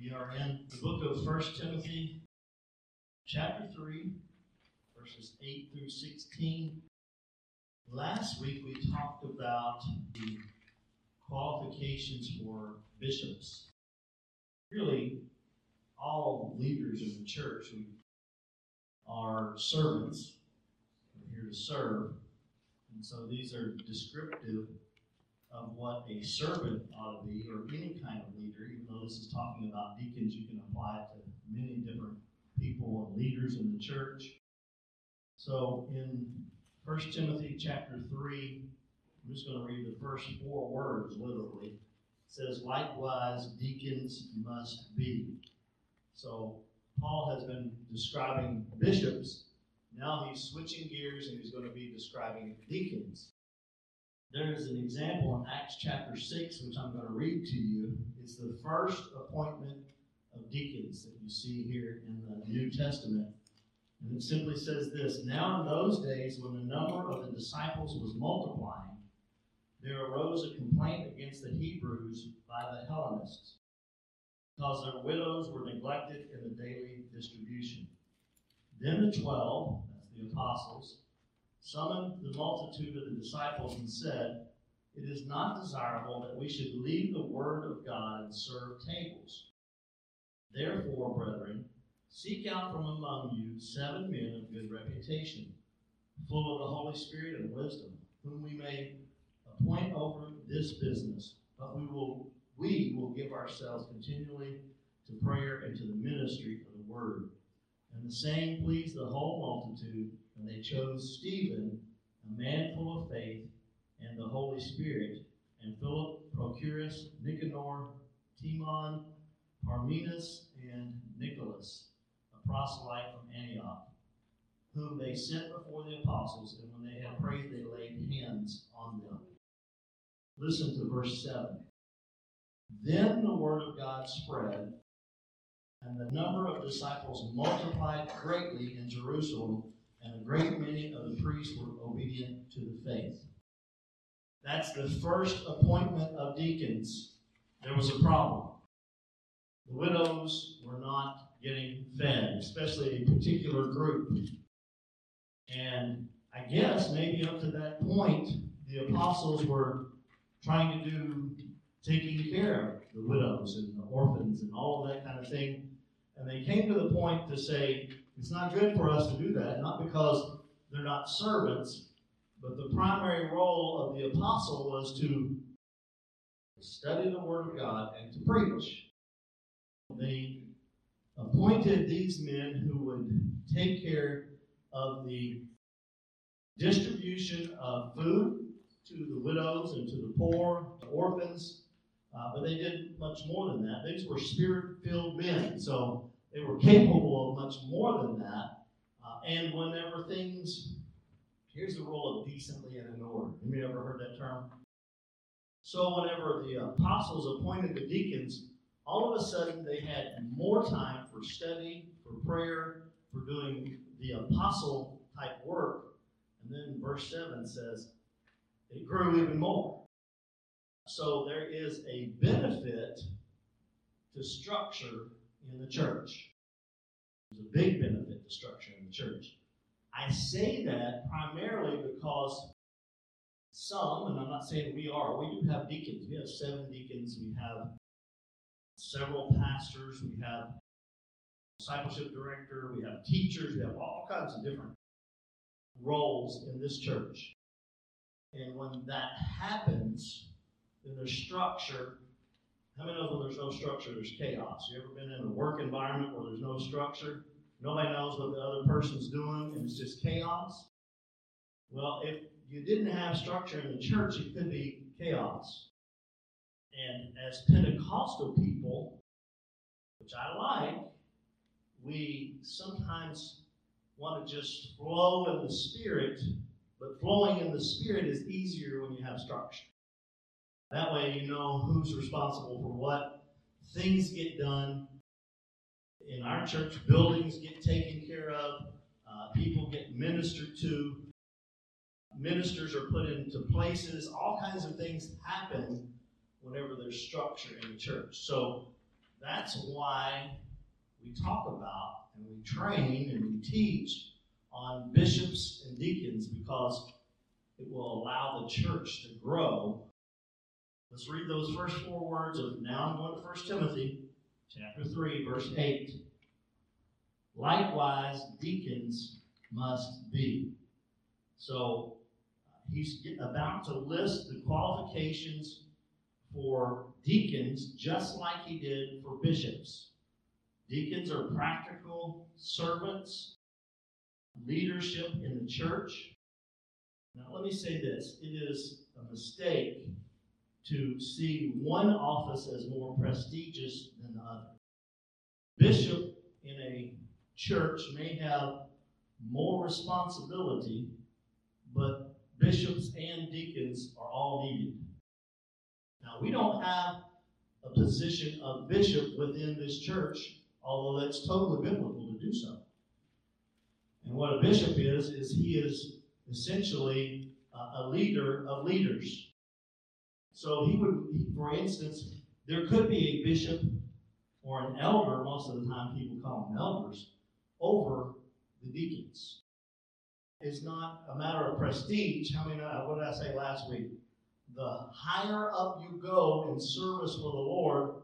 We are in the book of First Timothy, chapter 3, verses 8 through 16. Last week we talked about the qualifications for bishops. Really, all leaders in the church are servants. We're here to serve. And so these are descriptive of what a servant ought to be, or any kind of leader. Even though this is talking about deacons, you can apply it to many different people and leaders in the church. So in 1 Timothy chapter 3, I'm just going to read the first four words literally. It says, likewise, deacons must be. So Paul has been describing bishops. Now he's switching gears and he's going to be describing deacons. There is an example in Acts chapter 6, which I'm going to read to you. It's the first appointment of deacons that you see here in the New Testament. And it simply says this Now, in those days, when the number of the disciples was multiplying, there arose a complaint against the Hebrews by the Hellenists, because their widows were neglected in the daily distribution. Then the twelve, that's the apostles, summoned the multitude of the disciples and said, It is not desirable that we should leave the word of God and serve tables. Therefore, brethren, seek out from among you seven men of good reputation, full of the Holy Spirit and wisdom, whom we may appoint over this business. But we will we will give ourselves continually to prayer and to the ministry of the word. And the saying pleased the whole multitude and they chose Stephen, a man full of faith and the Holy Spirit, and Philip, Prochorus, Nicanor, Timon, Parmenas, and Nicholas, a proselyte from Antioch, whom they sent before the apostles, and when they had prayed, they laid hands on them. Listen to verse 7. Then the word of God spread, and the number of disciples multiplied greatly in Jerusalem and a great many of the priests were obedient to the faith. That's the first appointment of deacons. There was a problem. The widows were not getting fed, especially a particular group. And I guess maybe up to that point, the apostles were trying to do taking care of the widows and the orphans and all of that kind of thing. And they came to the point to say, it's not good for us to do that, not because they're not servants, but the primary role of the apostle was to study the Word of God and to preach. They appointed these men who would take care of the distribution of food to the widows and to the poor, the orphans, uh, but they did much more than that. These were spirit filled men. So they were capable of much more than that. Uh, and whenever things, here's the rule of decently and in order. Have you ever heard that term? So whenever the apostles appointed the deacons, all of a sudden they had more time for study, for prayer, for doing the apostle type work. And then verse 7 says, it grew even more. So there is a benefit to structure in the church. There's a big benefit to structure in the church. I say that primarily because some, and I'm not saying we are, we do have deacons. We have seven deacons. We have several pastors. We have discipleship director. We have teachers. We have all kinds of different roles in this church. And when that happens, then there's structure how many know when there's no structure, there's chaos? You ever been in a work environment where there's no structure? Nobody knows what the other person's doing, and it's just chaos? Well, if you didn't have structure in the church, it could be chaos. And as Pentecostal people, which I like, we sometimes want to just flow in the Spirit, but flowing in the Spirit is easier when you have structure. That way, you know who's responsible for what. Things get done. In our church, buildings get taken care of. Uh, people get ministered to. Ministers are put into places. All kinds of things happen whenever there's structure in the church. So, that's why we talk about and we train and we teach on bishops and deacons because it will allow the church to grow. Let's read those first four words of now I'm going to 1 Timothy chapter 3, verse 8. Likewise, deacons must be. So uh, he's about to list the qualifications for deacons just like he did for bishops. Deacons are practical servants, leadership in the church. Now, let me say this it is a mistake to see one office as more prestigious than the other. Bishop in a church may have more responsibility, but bishops and deacons are all needed. Now, we don't have a position of bishop within this church, although that's totally biblical to do so. And what a bishop is, is he is essentially a leader of leaders. So he would, for instance, there could be a bishop or an elder, most of the time people call them elders, over the deacons. It's not a matter of prestige. How many, uh, what did I say last week? The higher up you go in service for the Lord,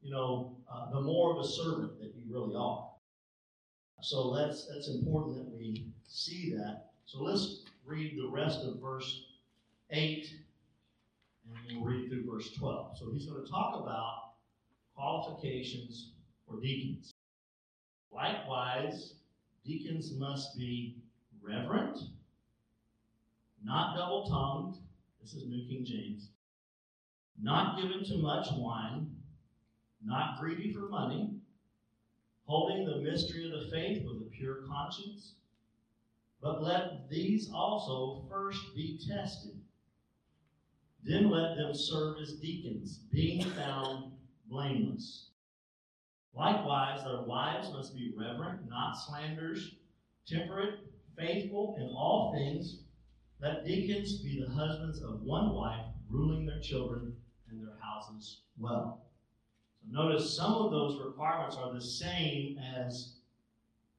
you know, uh, the more of a servant that you really are. So that's that's important that we see that. So let's read the rest of verse 8 and we'll read through verse 12. So he's going to talk about qualifications for deacons. Likewise, deacons must be reverent, not double tongued. This is New King James. Not given to much wine, not greedy for money, holding the mystery of the faith with a pure conscience. But let these also first be tested. Then let them serve as deacons, being found blameless. Likewise, their wives must be reverent, not slanderers, temperate, faithful in all things. Let deacons be the husbands of one wife, ruling their children and their houses well. So notice some of those requirements are the same as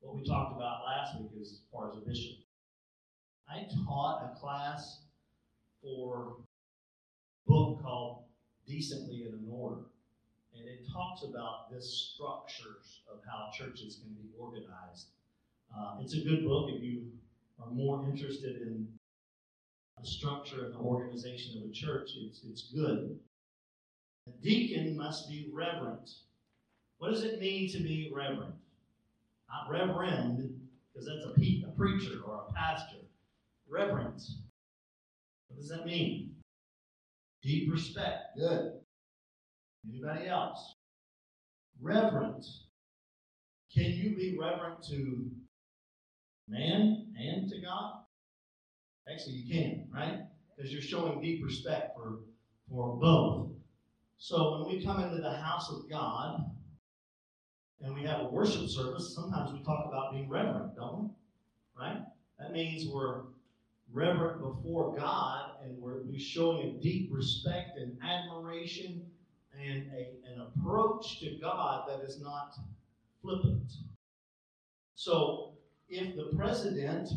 what we talked about last week as far as a bishop. I taught a class for book called Decently in Order and it talks about this structures of how churches can be organized. Uh, it's a good book if you are more interested in the structure and the organization of a church. It's, it's good. A deacon must be reverent. What does it mean to be reverent? Not reverend, because that's a, pe- a preacher or a pastor. Reverent. What does that mean? Deep respect. Good. Anybody else? Reverent. Can you be reverent to man and to God? Actually, you can, right? Because you're showing deep respect for, for both. So when we come into the house of God and we have a worship service, sometimes we talk about being reverent, don't we? Right? That means we're reverent before God and we're, showing a deep respect and admiration and a, an approach to God that is not flippant. So, if the president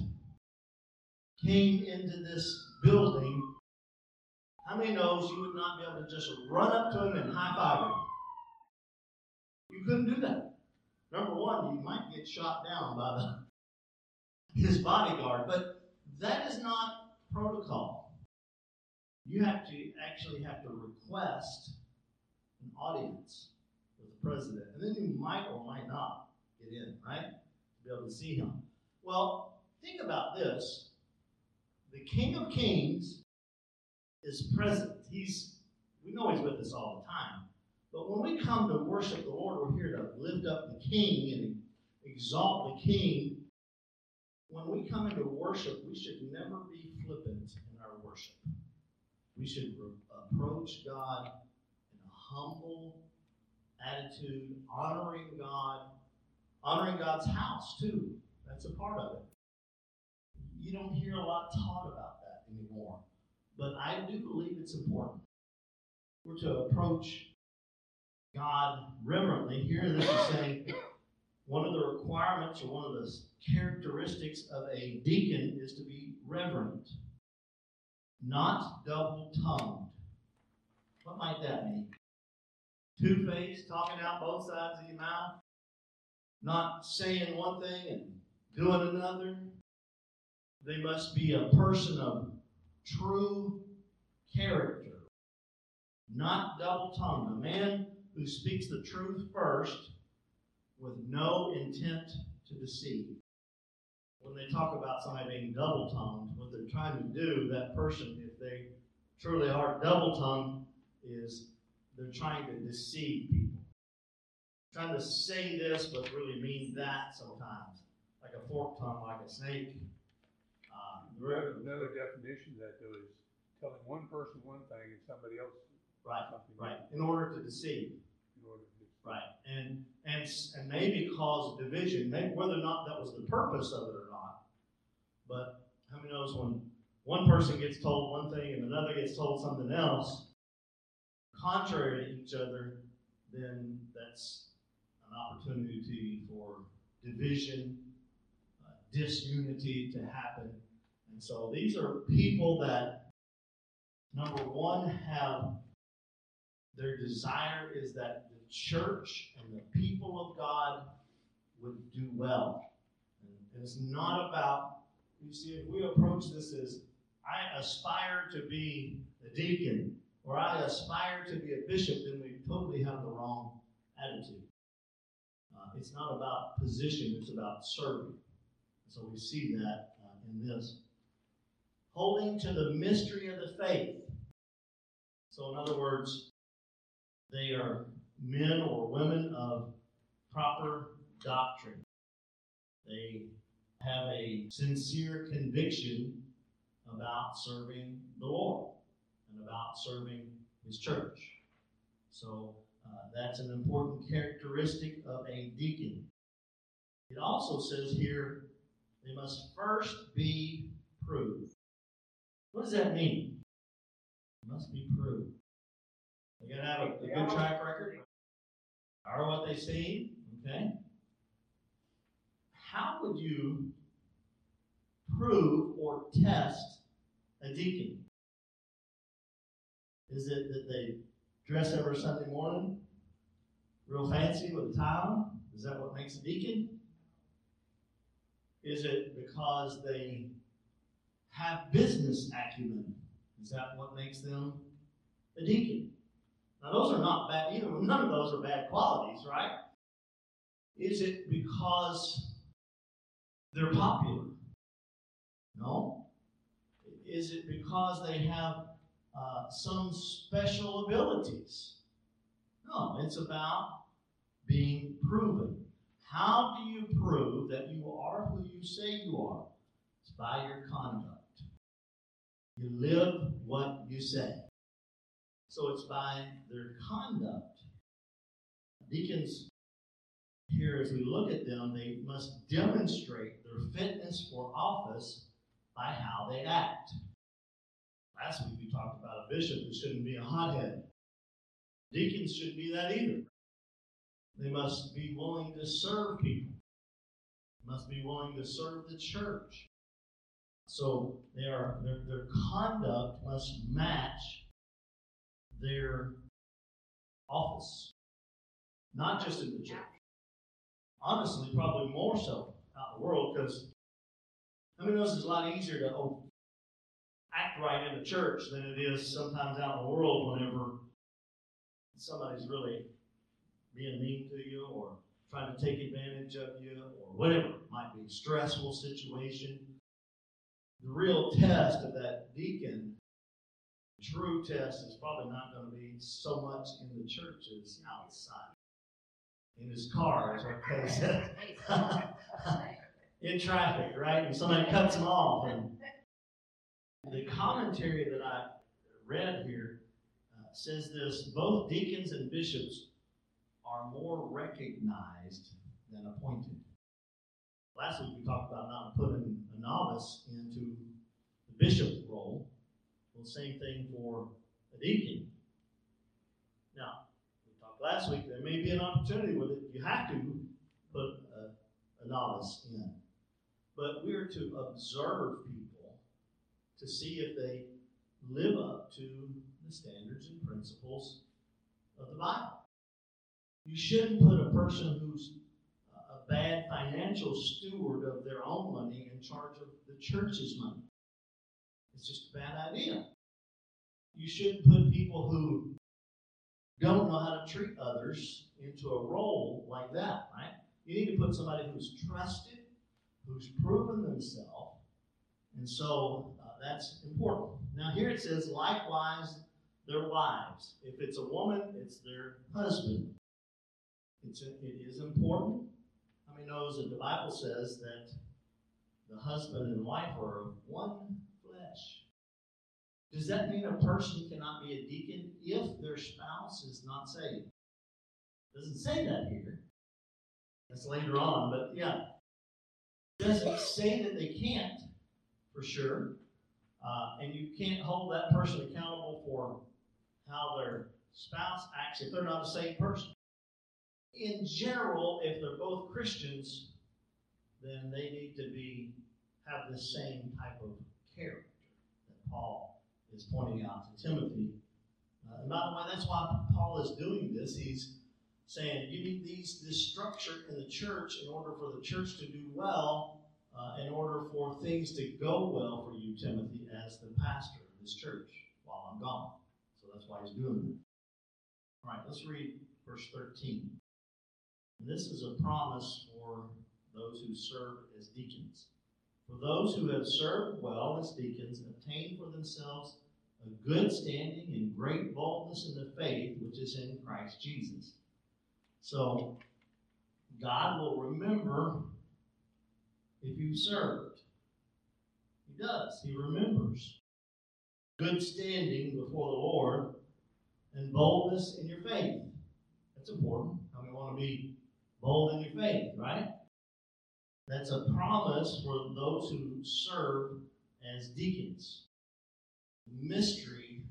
came into this building, how many knows you would not be able to just run up to him and high five him? You couldn't do that. Number one, you might get shot down by the, his bodyguard, but that is not protocol. You have to actually have to request an audience with the president. And then you might or might not get in, right? To be able to see him. Well, think about this. The King of Kings is present. He's we know he's with us all the time. But when we come to worship the Lord, we're here to lift up the King and exalt the King. When we come into worship, we should never be flippant in our worship. We should approach God in a humble attitude, honoring God, honoring God's house too. That's a part of it. You don't hear a lot taught about that anymore, but I do believe it's important. We're to approach God reverently. Here, this is saying one of the requirements or one of the characteristics of a deacon is to be reverent, not double tongued. What might that mean? Two faced, talking out both sides of your mouth, not saying one thing and doing another. They must be a person of true character, not double tongued. A man who speaks the truth first with no intent to deceive. When they talk about somebody being double tongued, what they're trying to do, that person, if they truly are double tongued, is they're trying to deceive people. Trying to say this, but really mean that sometimes. Like a forked tongue, like a snake. Uh, Another definition of that though is telling one person one thing and somebody else right, something. right. In order to deceive. In order. Right, and and and maybe cause division, maybe whether or not that was the purpose of it or not. But how many knows when one person gets told one thing and another gets told something else, contrary to each other, then that's an opportunity for division, uh, disunity to happen. And so these are people that, number one, have their desire is that church and the people of God would do well. And it's not about, you see, if we approach this as, I aspire to be a deacon, or I aspire to be a bishop, then we totally have the wrong attitude. Uh, it's not about position, it's about serving. So we see that uh, in this. Holding to the mystery of the faith. So, in other words, they are men or women of proper doctrine. They have a sincere conviction about serving the Lord and about serving His church. So uh, that's an important characteristic of a deacon. It also says here they must first be proved. What does that mean? Must be proved. They got to have a, a good track record are what they seem, okay? How would you prove or test a deacon? Is it that they dress every Sunday morning real fancy with a tie? Is that what makes a deacon? Is it because they have business acumen? Is that what makes them a deacon? Now, those are not bad, either, none of those are bad qualities, right? Is it because they're popular? No. Is it because they have uh, some special abilities? No, it's about being proven. How do you prove that you are who you say you are? It's by your conduct. You live what you say. So it's by their conduct. Deacons, here as we look at them, they must demonstrate their fitness for office by how they act. Last week we talked about a bishop who shouldn't be a hothead. Deacons shouldn't be that either. They must be willing to serve people. They must be willing to serve the church. So they are, their, their conduct must match their office, not just in the church. Honestly, probably more so out in the world because I mean, it's a lot easier to oh, act right in the church than it is sometimes out in the world whenever somebody's really being mean to you or trying to take advantage of you or whatever it might be, a stressful situation. The real test of that deacon true test is probably not going to be so much in the church as outside. In his car, said. in traffic, right? And somebody cuts him off. And the commentary that I read here uh, says this both deacons and bishops are more recognized than appointed. Last week we talked about not putting a novice into the bishop role. Well, same thing for a deacon. Now, we talked last week, there may be an opportunity with it. You have to put a, a novice in. But we're to observe people to see if they live up to the standards and principles of the Bible. You shouldn't put a person who's a bad financial steward of their own money in charge of the church's money. It's just a bad idea. You shouldn't put people who don't know how to treat others into a role like that, right? You need to put somebody who's trusted, who's proven themselves, and so uh, that's important. Now, here it says, likewise, their wives. If it's a woman, it's their husband. It's a, it is important. How many knows that the Bible says that the husband and wife are one? Does that mean a person cannot be a deacon if their spouse is not saved? Doesn't say that here. That's later on, but yeah. It doesn't say that they can't, for sure. Uh, and you can't hold that person accountable for how their spouse acts if they're not a saved person. In general, if they're both Christians, then they need to be have the same type of character that Paul is pointing out to Timothy. Uh, and by the way, that's why Paul is doing this. He's saying you need these this structure in the church in order for the church to do well, uh, in order for things to go well for you, Timothy, as the pastor of this church while I'm gone. So that's why he's doing it. All right, let's read verse 13. And this is a promise for those who serve as deacons. For those who have served well as deacons obtain for themselves a good standing and great boldness in the faith which is in Christ Jesus. So, God will remember if you served. He does. He remembers. Good standing before the Lord and boldness in your faith. That's important. I mean, want to be bold in your faith, right? That's a promise for those who serve as deacons mystery.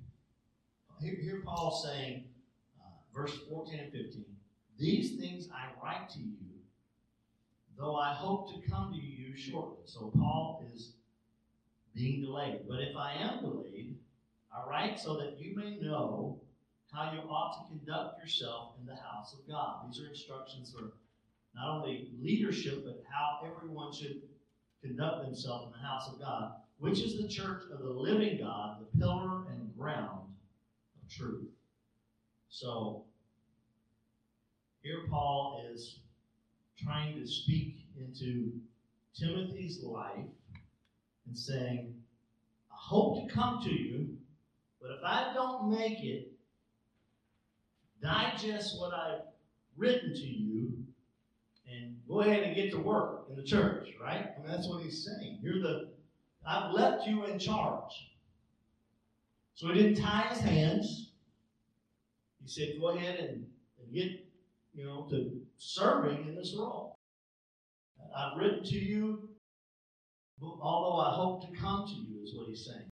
Here, here Paul saying, uh, verse 14 and 15, These things I write to you, though I hope to come to you shortly. So Paul is being delayed. But if I am delayed, I write so that you may know how you ought to conduct yourself in the house of God. These are instructions for not only leadership, but how everyone should conduct themselves in the house of God which is the church of the living God, the pillar and ground of truth. So, here Paul is trying to speak into Timothy's life and saying, I hope to come to you, but if I don't make it, digest what I've written to you and go ahead and get to work in the church, right? I mean, that's what he's saying. You're the I've left you in charge. So he didn't tie his hands. He said, go ahead and, and get, you know, to serving in this role. I've written to you, although I hope to come to you, is what he's saying.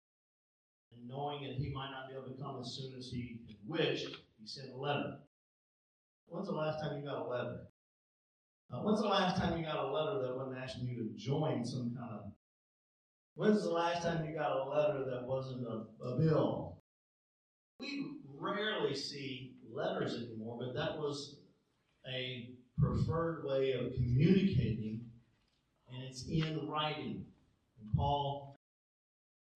And knowing that he might not be able to come as soon as he wished, he sent a letter. When's the last time you got a letter? Uh, when's the last time you got a letter that wasn't asking you to join some kind of When's the last time you got a letter that wasn't a, a bill? We rarely see letters anymore, but that was a preferred way of communicating, and it's in writing. And Paul,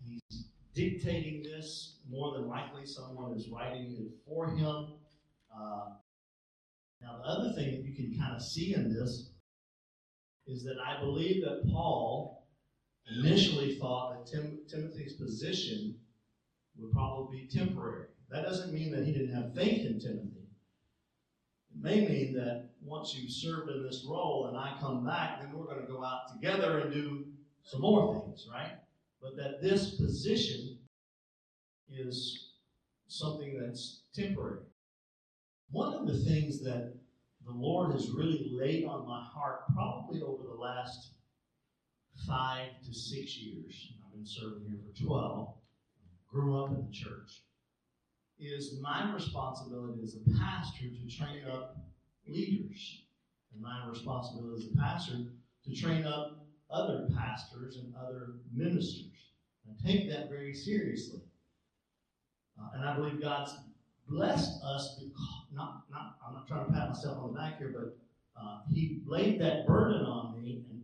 he's dictating this. More than likely, someone is writing it for him. Uh, now, the other thing that you can kind of see in this is that I believe that Paul initially thought that Tim, Timothy's position would probably be temporary. That doesn't mean that he didn't have faith in Timothy. It may mean that once you've served in this role and I come back, then we're going to go out together and do some more things, right? But that this position is something that's temporary. One of the things that the Lord has really laid on my heart, probably over the last five to six years. I've been serving here for 12. Grew up in the church. is my responsibility as a pastor to train up leaders, and my responsibility as a pastor to train up other pastors and other ministers. I take that very seriously. Uh, and I believe God's blessed us because, not, not, I'm not trying to pat myself on the back here, but uh, He laid that burden on me. And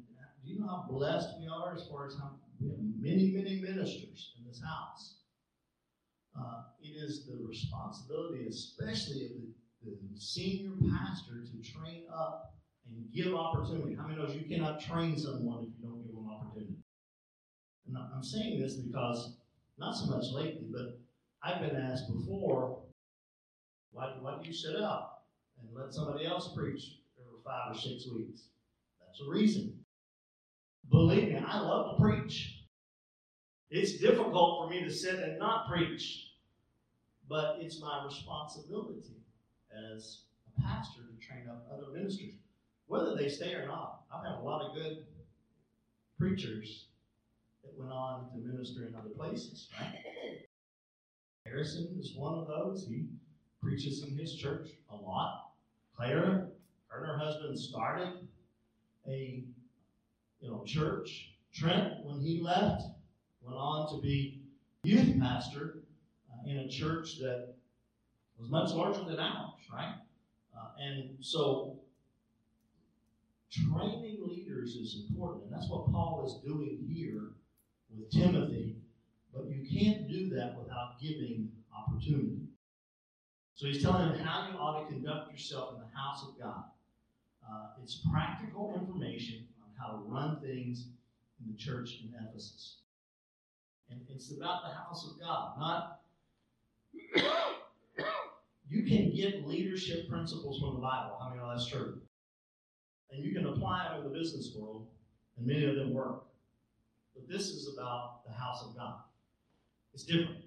do you know how blessed we are as far as how we have many, many ministers in this house? Uh, it is the responsibility, especially of the, the senior pastor, to train up and give opportunity. How many knows you cannot train someone if you don't give them opportunity? And I'm saying this because, not so much lately, but I've been asked before, why, why do you sit up and let somebody else preach for five or six weeks? That's a reason. Believe me, I love to preach. It's difficult for me to sit and not preach, but it's my responsibility as a pastor to train up other ministers, whether they stay or not. I've had a lot of good preachers that went on to minister in other places, right? Harrison is one of those. He preaches in his church a lot. Clara, her and her husband started a you know church. Trent, when he left, went on to be youth pastor uh, in a church that was much larger than ours, right? Uh, and so training leaders is important, and that's what Paul is doing here with Timothy. But you can't do that without giving opportunity. So he's telling him how you ought to conduct yourself in the house of God. Uh, it's practical information how to run things in the church in Ephesus. And it's about the house of God, not. you can get leadership principles from the Bible. I know that's true? And you can apply them in the business world, and many of them work. But this is about the house of God. It's different.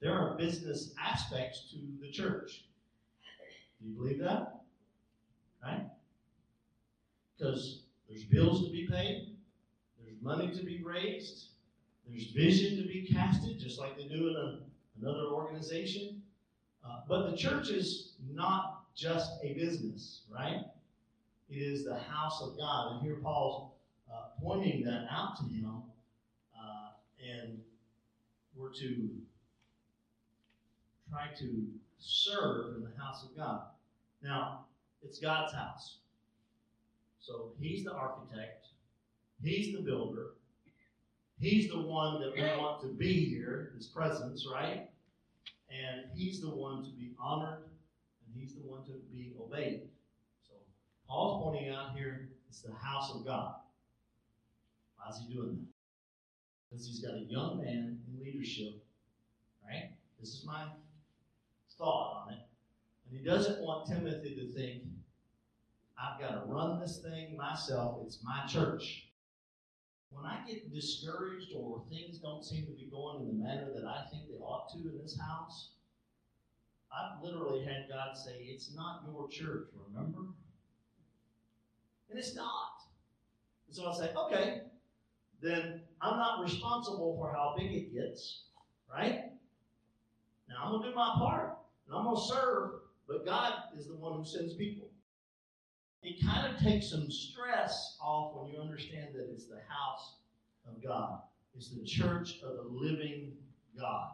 There are business aspects to the church. Do you believe that? Right? Because there's bills to be paid, there's money to be raised, there's vision to be casted, just like they do in a, another organization. Uh, but the church is not just a business, right? It is the house of God. And here Paul's uh, pointing that out to him. Uh, and we're to try to serve in the house of God. Now, it's God's house. So he's the architect, he's the builder, he's the one that we want to be here, his presence, right? And he's the one to be honored, and he's the one to be obeyed. So Paul's pointing out here it's the house of God. Why is he doing that? Because he's got a young man in leadership, right? This is my thought on it. And he doesn't want Timothy to think, I've got to run this thing myself. It's my church. When I get discouraged or things don't seem to be going in the manner that I think they ought to in this house, I've literally had God say, It's not your church, remember? And it's not. And so I say, Okay, then I'm not responsible for how big it gets, right? Now I'm going to do my part and I'm going to serve, but God is the one who sends people. It kind of takes some stress off when you understand that it's the house of God. It's the church of the living God.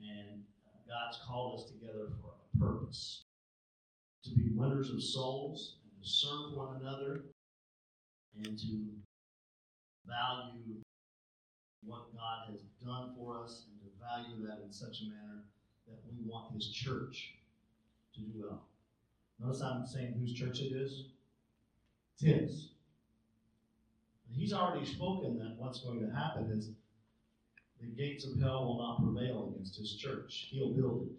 And uh, God's called us together for a purpose to be winners of souls and to serve one another and to value what God has done for us and to value that in such a manner that we want His church to do well. Notice I'm saying whose church it is? His. He's already spoken that what's going to happen is the gates of hell will not prevail against His church. He'll build it.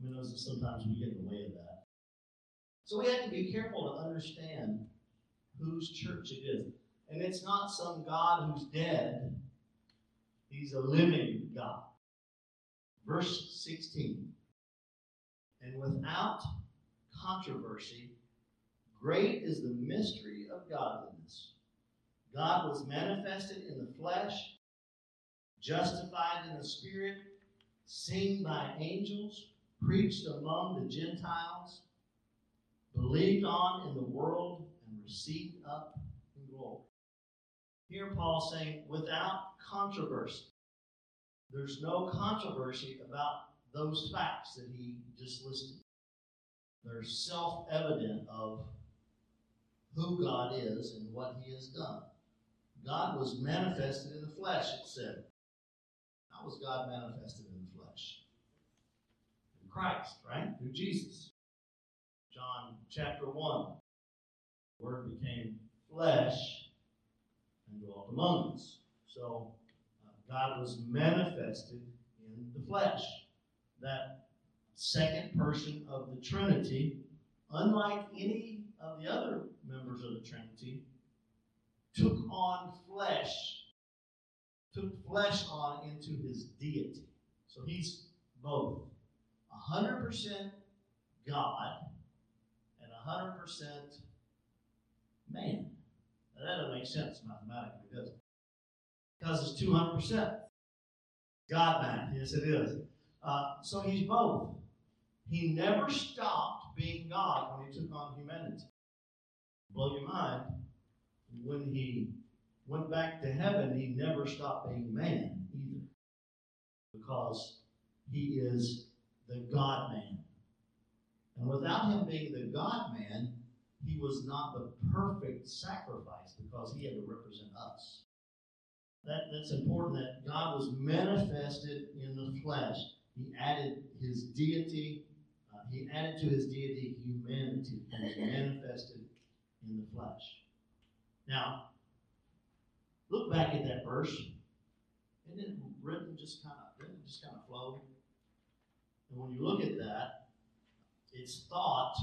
I mean, that sometimes we get in the way of that. So we have to be careful to understand whose church it is. And it's not some God who's dead, He's a living God. Verse 16. And without controversy, great is the mystery of godliness. God was manifested in the flesh, justified in the spirit, seen by angels, preached among the Gentiles, believed on in the world, and received up in glory. Here, Paul saying, without controversy. There's no controversy about those facts that he just listed. They're self evident of who God is and what he has done. God was manifested in the flesh, it said. How was God manifested in the flesh? In Christ, right? Through Jesus. John chapter 1. The Word became flesh and dwelt among us. So, uh, God was manifested in the flesh. That second person of the Trinity, unlike any of the other members of the Trinity, took on flesh, took flesh on into his deity. So he's both 100% God and 100% man. Now, that doesn't make sense mathematically, does it? Because it's 200%. God man, yes it is. Uh, so he's both. He never stopped being God when he took on humanity. Blow your mind. When he went back to heaven, he never stopped being man either. Because he is the God man. And without him being the God man, he was not the perfect sacrifice because he had to represent us. That, that's important that God was manifested in the flesh. He added his deity, he added to his deity humanity and manifested in the flesh. Now, look back at that verse. and then written just kind of, didn't just kind of flow? And when you look at that, it's thought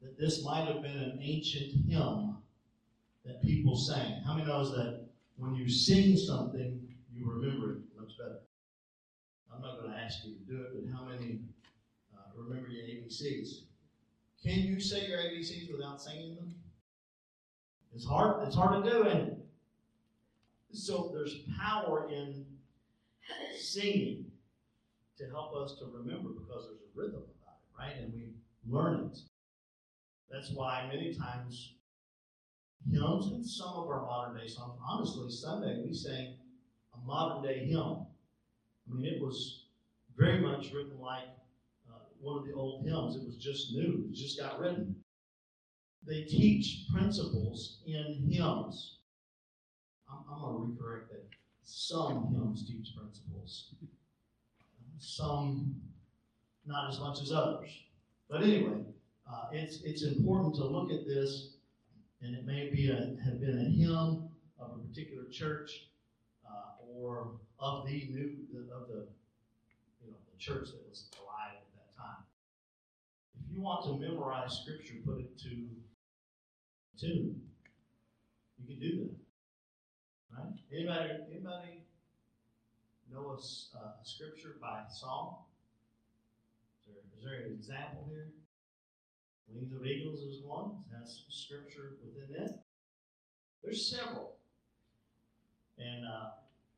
that this might have been an ancient hymn that people sang. How many knows that when you sing something, you remember it much better? I'm not going to ask you to do it, but how many remember your ABCs? Can you say your ABCs without singing them? It's hard. It's hard to do, and so there's power in singing to help us to remember because there's a rhythm about it, right? And we learn it. That's why many times hymns and some of our modern day songs, honestly, Sunday we sang a modern day hymn. I mean, it was very much written like one of the old hymns. It was just new, it just got written. They teach principles in hymns. I'm, I'm going to recorrect that. Some hymns teach principles, some not as much as others. But anyway, uh, it's, it's important to look at this, and it may be a, have been a hymn of a particular church uh, or of the new of the you know the church that was alive time. If you want to memorize scripture, put it to tune. You can do that. Right? Anybody anybody know a, uh, a scripture by song? Is there, is there an example here? Wings of Eagles is one. It has scripture within it. There's several. And uh,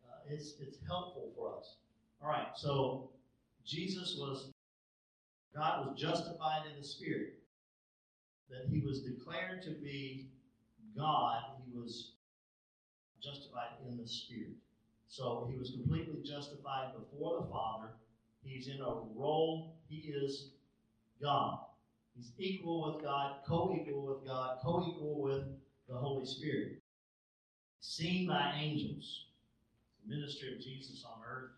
uh, it's, it's helpful for us. All right, so Jesus was, God was justified in the Spirit. That he was declared to be God, he was justified in the Spirit. So he was completely justified before the Father. He's in a role, he is God. He's equal with God, co equal with God, co equal with the Holy Spirit. Seen by angels. The ministry of Jesus on earth,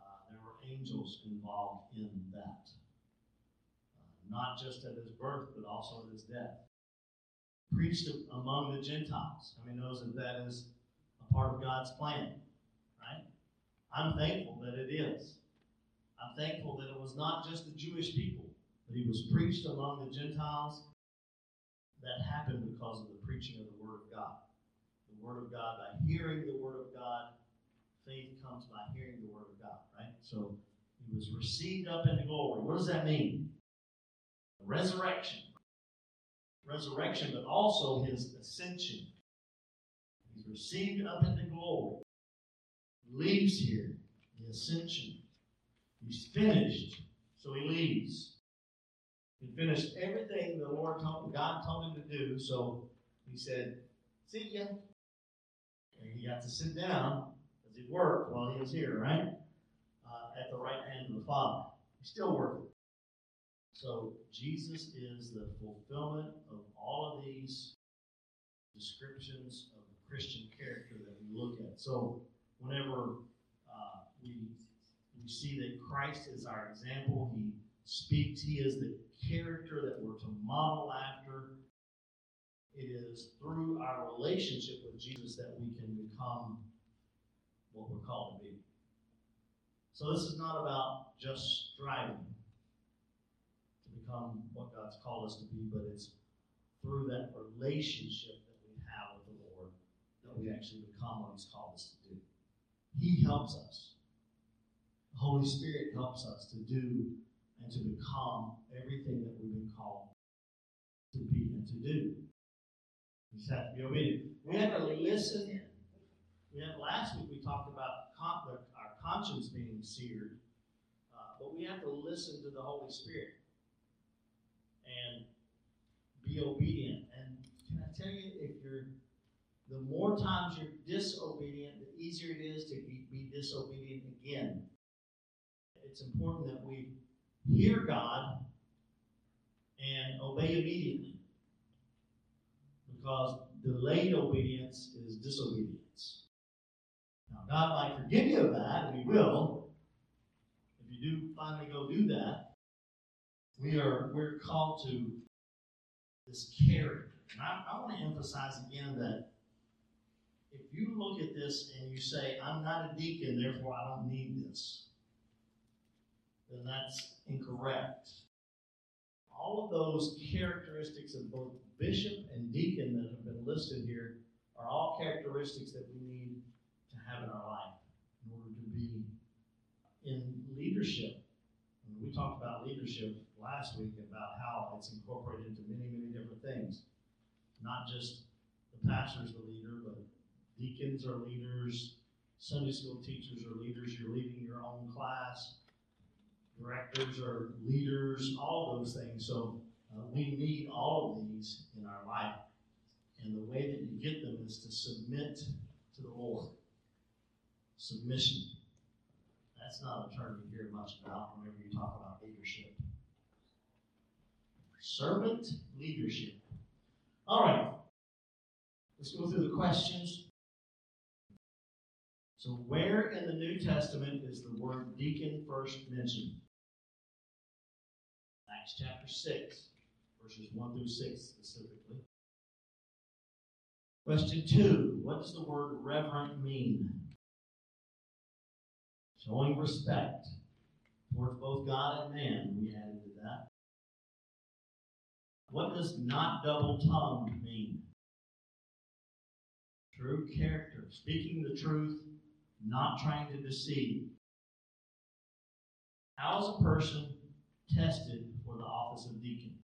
uh, there were angels involved in that. Not just at his birth, but also at his death. Preached among the Gentiles. I mean, knows that that is a part of God's plan, right? I'm thankful that it is. I'm thankful that it was not just the Jewish people but he was preached among the Gentiles. That happened because of the preaching of the Word of God. The Word of God, by hearing the Word of God, faith comes by hearing the Word of God, right? So he was received up into glory. What does that mean? Resurrection. Resurrection, but also his ascension. He's received up into glory. Leaves here, the ascension. He's finished. So he leaves. He finished everything the Lord told God told him to do. So he said, See ya. And he got to sit down as he worked while he was here, right? Uh, at the right hand of the Father. He's still working. So Jesus is the fulfillment of all of these descriptions of the Christian character that we look at. So whenever uh, we we see that Christ is our example, He speaks, He is the character that we're to model after. It is through our relationship with Jesus that we can become what we're called to be. So this is not about just striving become what God's called us to be, but it's through that relationship that we have with the Lord that we actually become what He's called us to do. He helps us. The Holy Spirit helps us to do and to become everything that we've been called to be and to do. We just have to be obedient. We have to listen. We had last week we talked about con- our conscience being seared, uh, but we have to listen to the Holy Spirit and be obedient. And can I tell you, if you're the more times you're disobedient, the easier it is to be, be disobedient again. It's important that we hear God and obey immediately. Because delayed obedience is disobedience. Now, God might forgive you of that, and He will. If you do finally go do that, we are we're called to this character. And I, I want to emphasize again that if you look at this and you say, I'm not a deacon, therefore I don't need this, then that's incorrect. All of those characteristics of both bishop and deacon that have been listed here are all characteristics that we need to have in our life in order to be in leadership. And we talked about leadership last week about how it's incorporated into many, many different things. Not just the pastor's the leader, but deacons are leaders, Sunday school teachers are leaders, you're leading your own class, directors are leaders, all those things. So uh, we need all of these in our life. And the way that you get them is to submit to the Lord. Submission. That's not a term you hear much about whenever you talk about leadership. Servant leadership. All right. Let's go through the questions. So, where in the New Testament is the word deacon first mentioned? Acts chapter 6, verses 1 through 6 specifically. Question 2 What does the word reverent mean? Showing respect towards both God and man, we added to that. What does not double tongued mean? True character, speaking the truth, not trying to deceive. How is a person tested for the office of deacon?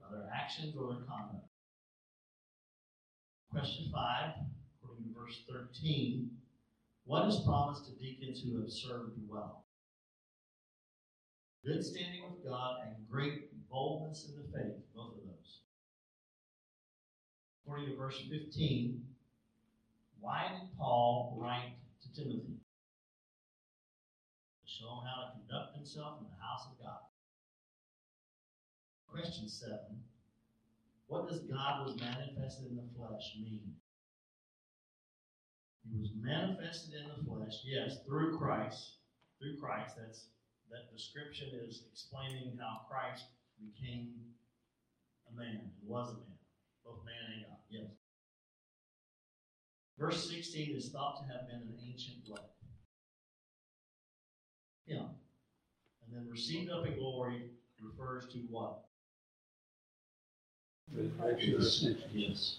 By their actions or their conduct? Question 5, according to verse 13, what is promised to deacons who have served well? Good standing with God and great boldness in the faith, both of those. According to verse 15, why did Paul write to Timothy? To show him how to conduct himself in the house of God. Question 7. What does God was manifested in the flesh mean? He was manifested in the flesh, yes, through Christ. Through Christ, that's that description is explaining how Christ became a man, and was a man, both man and God, yes. Verse 16 is thought to have been an ancient what? Hymn. And then received up in glory refers to what? Yes.